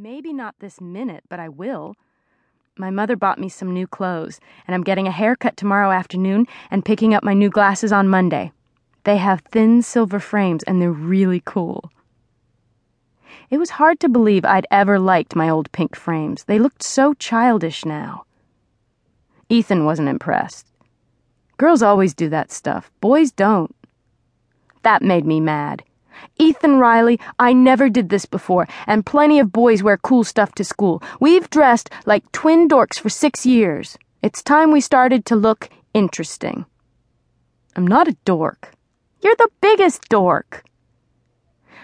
Maybe not this minute, but I will. My mother bought me some new clothes, and I'm getting a haircut tomorrow afternoon and picking up my new glasses on Monday. They have thin silver frames, and they're really cool. It was hard to believe I'd ever liked my old pink frames. They looked so childish now. Ethan wasn't impressed. Girls always do that stuff, boys don't. That made me mad. Ethan Riley, I never did this before, and plenty of boys wear cool stuff to school. We've dressed like twin dorks for six years. It's time we started to look interesting. I'm not a dork. You're the biggest dork.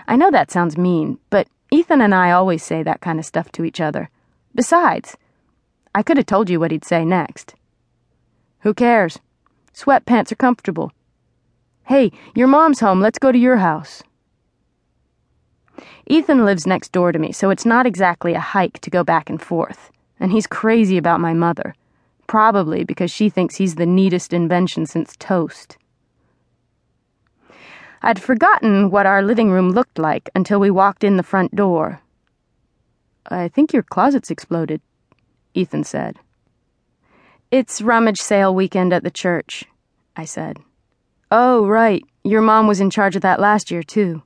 I know that sounds mean, but Ethan and I always say that kind of stuff to each other. Besides, I could have told you what he'd say next. Who cares? Sweatpants are comfortable. Hey, your mom's home. Let's go to your house. Ethan lives next door to me, so it's not exactly a hike to go back and forth. And he's crazy about my mother. Probably because she thinks he's the neatest invention since toast. I'd forgotten what our living room looked like until we walked in the front door. I think your closet's exploded, Ethan said. It's rummage sale weekend at the church, I said. Oh, right. Your mom was in charge of that last year, too.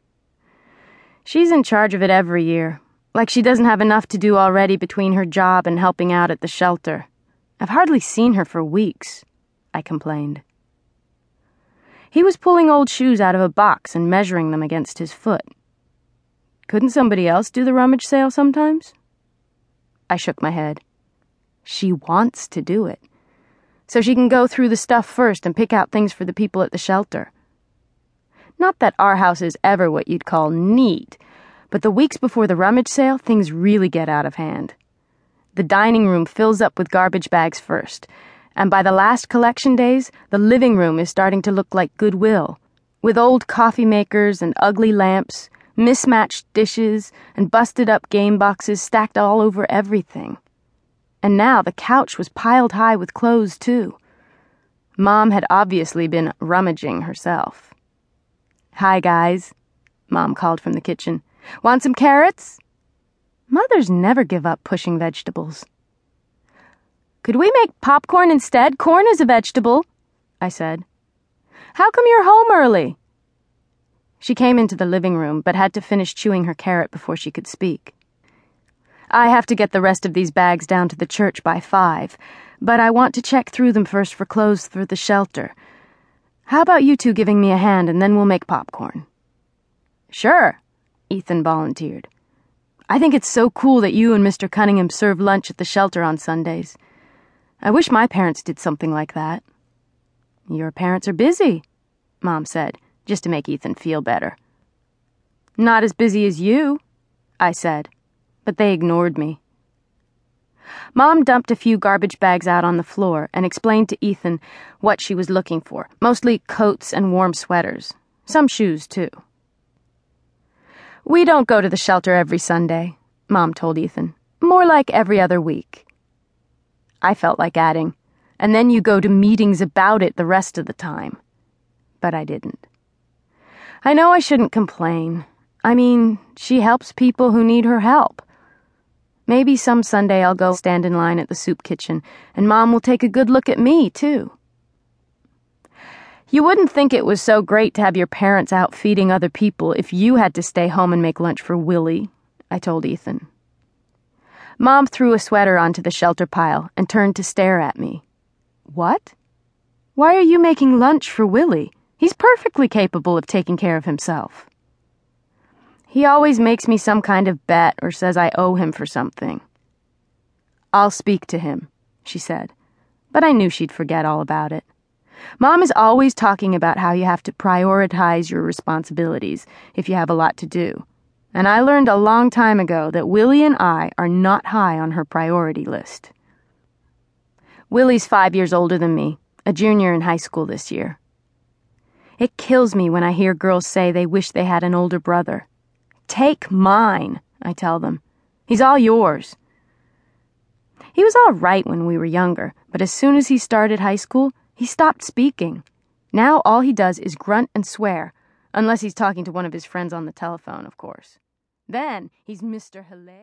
She's in charge of it every year, like she doesn't have enough to do already between her job and helping out at the shelter. I've hardly seen her for weeks, I complained. He was pulling old shoes out of a box and measuring them against his foot. Couldn't somebody else do the rummage sale sometimes? I shook my head. She wants to do it. So she can go through the stuff first and pick out things for the people at the shelter. Not that our house is ever what you'd call neat, but the weeks before the rummage sale, things really get out of hand. The dining room fills up with garbage bags first, and by the last collection days, the living room is starting to look like Goodwill, with old coffee makers and ugly lamps, mismatched dishes, and busted up game boxes stacked all over everything. And now the couch was piled high with clothes, too. Mom had obviously been rummaging herself. Hi, guys, Mom called from the kitchen. Want some carrots? Mothers never give up pushing vegetables. Could we make popcorn instead? Corn is a vegetable, I said. How come you're home early? She came into the living room, but had to finish chewing her carrot before she could speak. I have to get the rest of these bags down to the church by five, but I want to check through them first for clothes for the shelter. How about you two giving me a hand and then we'll make popcorn? Sure, Ethan volunteered. I think it's so cool that you and Mr. Cunningham serve lunch at the shelter on Sundays. I wish my parents did something like that. Your parents are busy, Mom said, just to make Ethan feel better. Not as busy as you, I said, but they ignored me. Mom dumped a few garbage bags out on the floor and explained to Ethan what she was looking for mostly coats and warm sweaters. Some shoes, too. We don't go to the shelter every Sunday, Mom told Ethan. More like every other week. I felt like adding, and then you go to meetings about it the rest of the time. But I didn't. I know I shouldn't complain. I mean, she helps people who need her help. Maybe some Sunday I'll go stand in line at the soup kitchen, and Mom will take a good look at me, too. You wouldn't think it was so great to have your parents out feeding other people if you had to stay home and make lunch for Willie, I told Ethan. Mom threw a sweater onto the shelter pile and turned to stare at me. What? Why are you making lunch for Willie? He's perfectly capable of taking care of himself. He always makes me some kind of bet or says I owe him for something. I'll speak to him, she said, but I knew she'd forget all about it. Mom is always talking about how you have to prioritize your responsibilities if you have a lot to do. And I learned a long time ago that Willie and I are not high on her priority list. Willie's five years older than me, a junior in high school this year. It kills me when I hear girls say they wish they had an older brother. Take mine, I tell them. He's all yours. He was all right when we were younger, but as soon as he started high school, he stopped speaking. Now all he does is grunt and swear, unless he's talking to one of his friends on the telephone, of course. Then he's Mr. Hilaire.